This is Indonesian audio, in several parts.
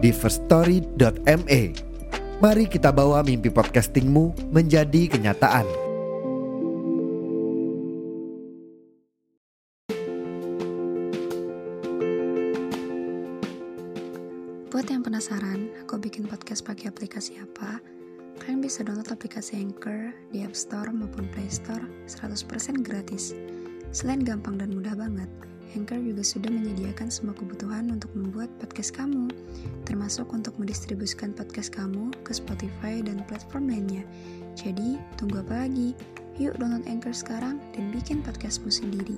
di firststory.me. Mari kita bawa mimpi podcastingmu menjadi kenyataan. Buat yang penasaran, aku bikin podcast pakai aplikasi apa? Kalian bisa download aplikasi Anchor di App Store maupun Play Store 100% gratis. Selain gampang dan mudah banget, Anchor juga sudah menyediakan semua kebutuhan untuk membuat podcast kamu, termasuk untuk mendistribusikan podcast kamu ke Spotify dan platform lainnya. Jadi, tunggu apa lagi? Yuk download Anchor sekarang dan bikin podcastmu sendiri.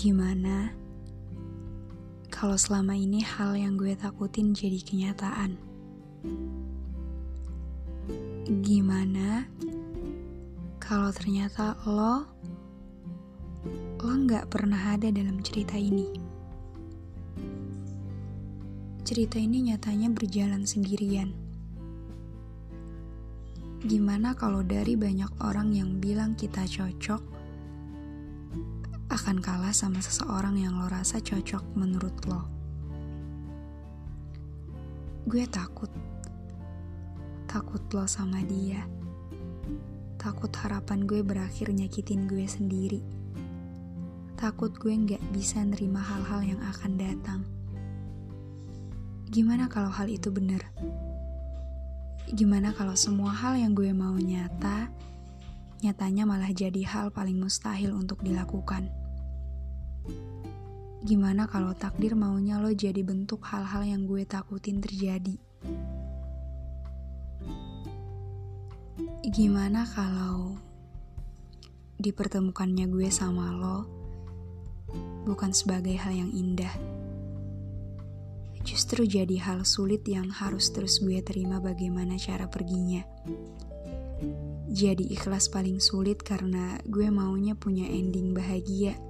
Gimana kalau selama ini hal yang gue takutin jadi kenyataan? Gimana kalau ternyata lo lo nggak pernah ada dalam cerita ini? Cerita ini nyatanya berjalan sendirian. Gimana kalau dari banyak orang yang bilang kita cocok, akan kalah sama seseorang yang lo rasa cocok menurut lo. Gue takut. Takut lo sama dia. Takut harapan gue berakhir nyakitin gue sendiri. Takut gue nggak bisa nerima hal-hal yang akan datang. Gimana kalau hal itu benar? Gimana kalau semua hal yang gue mau nyata, nyatanya malah jadi hal paling mustahil untuk dilakukan? Gimana kalau takdir maunya lo jadi bentuk hal-hal yang gue takutin terjadi? Gimana kalau dipertemukannya gue sama lo bukan sebagai hal yang indah? Justru jadi hal sulit yang harus terus gue terima bagaimana cara perginya. Jadi ikhlas paling sulit karena gue maunya punya ending bahagia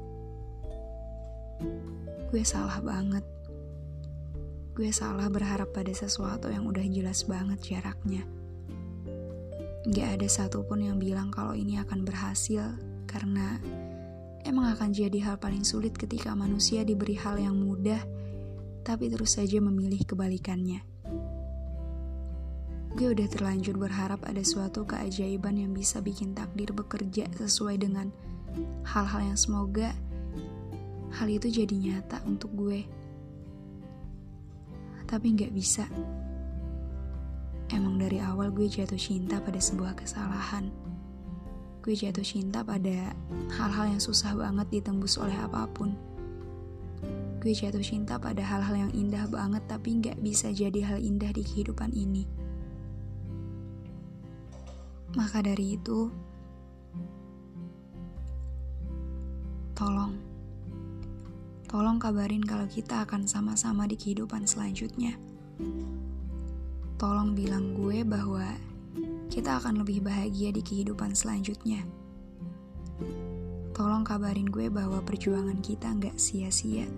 gue salah banget. Gue salah berharap pada sesuatu yang udah jelas banget jaraknya. Gak ada satupun yang bilang kalau ini akan berhasil, karena emang akan jadi hal paling sulit ketika manusia diberi hal yang mudah, tapi terus saja memilih kebalikannya. Gue udah terlanjur berharap ada suatu keajaiban yang bisa bikin takdir bekerja sesuai dengan hal-hal yang semoga hal itu jadi nyata untuk gue. Tapi nggak bisa. Emang dari awal gue jatuh cinta pada sebuah kesalahan. Gue jatuh cinta pada hal-hal yang susah banget ditembus oleh apa pun. Gue jatuh cinta pada hal-hal yang indah banget tapi nggak bisa jadi hal indah di kehidupan ini. Maka dari itu, tolong Tolong kabarin kalau kita akan sama-sama di kehidupan selanjutnya. Tolong bilang gue bahwa kita akan lebih bahagia di kehidupan selanjutnya. Tolong kabarin gue bahwa perjuangan kita nggak sia-sia.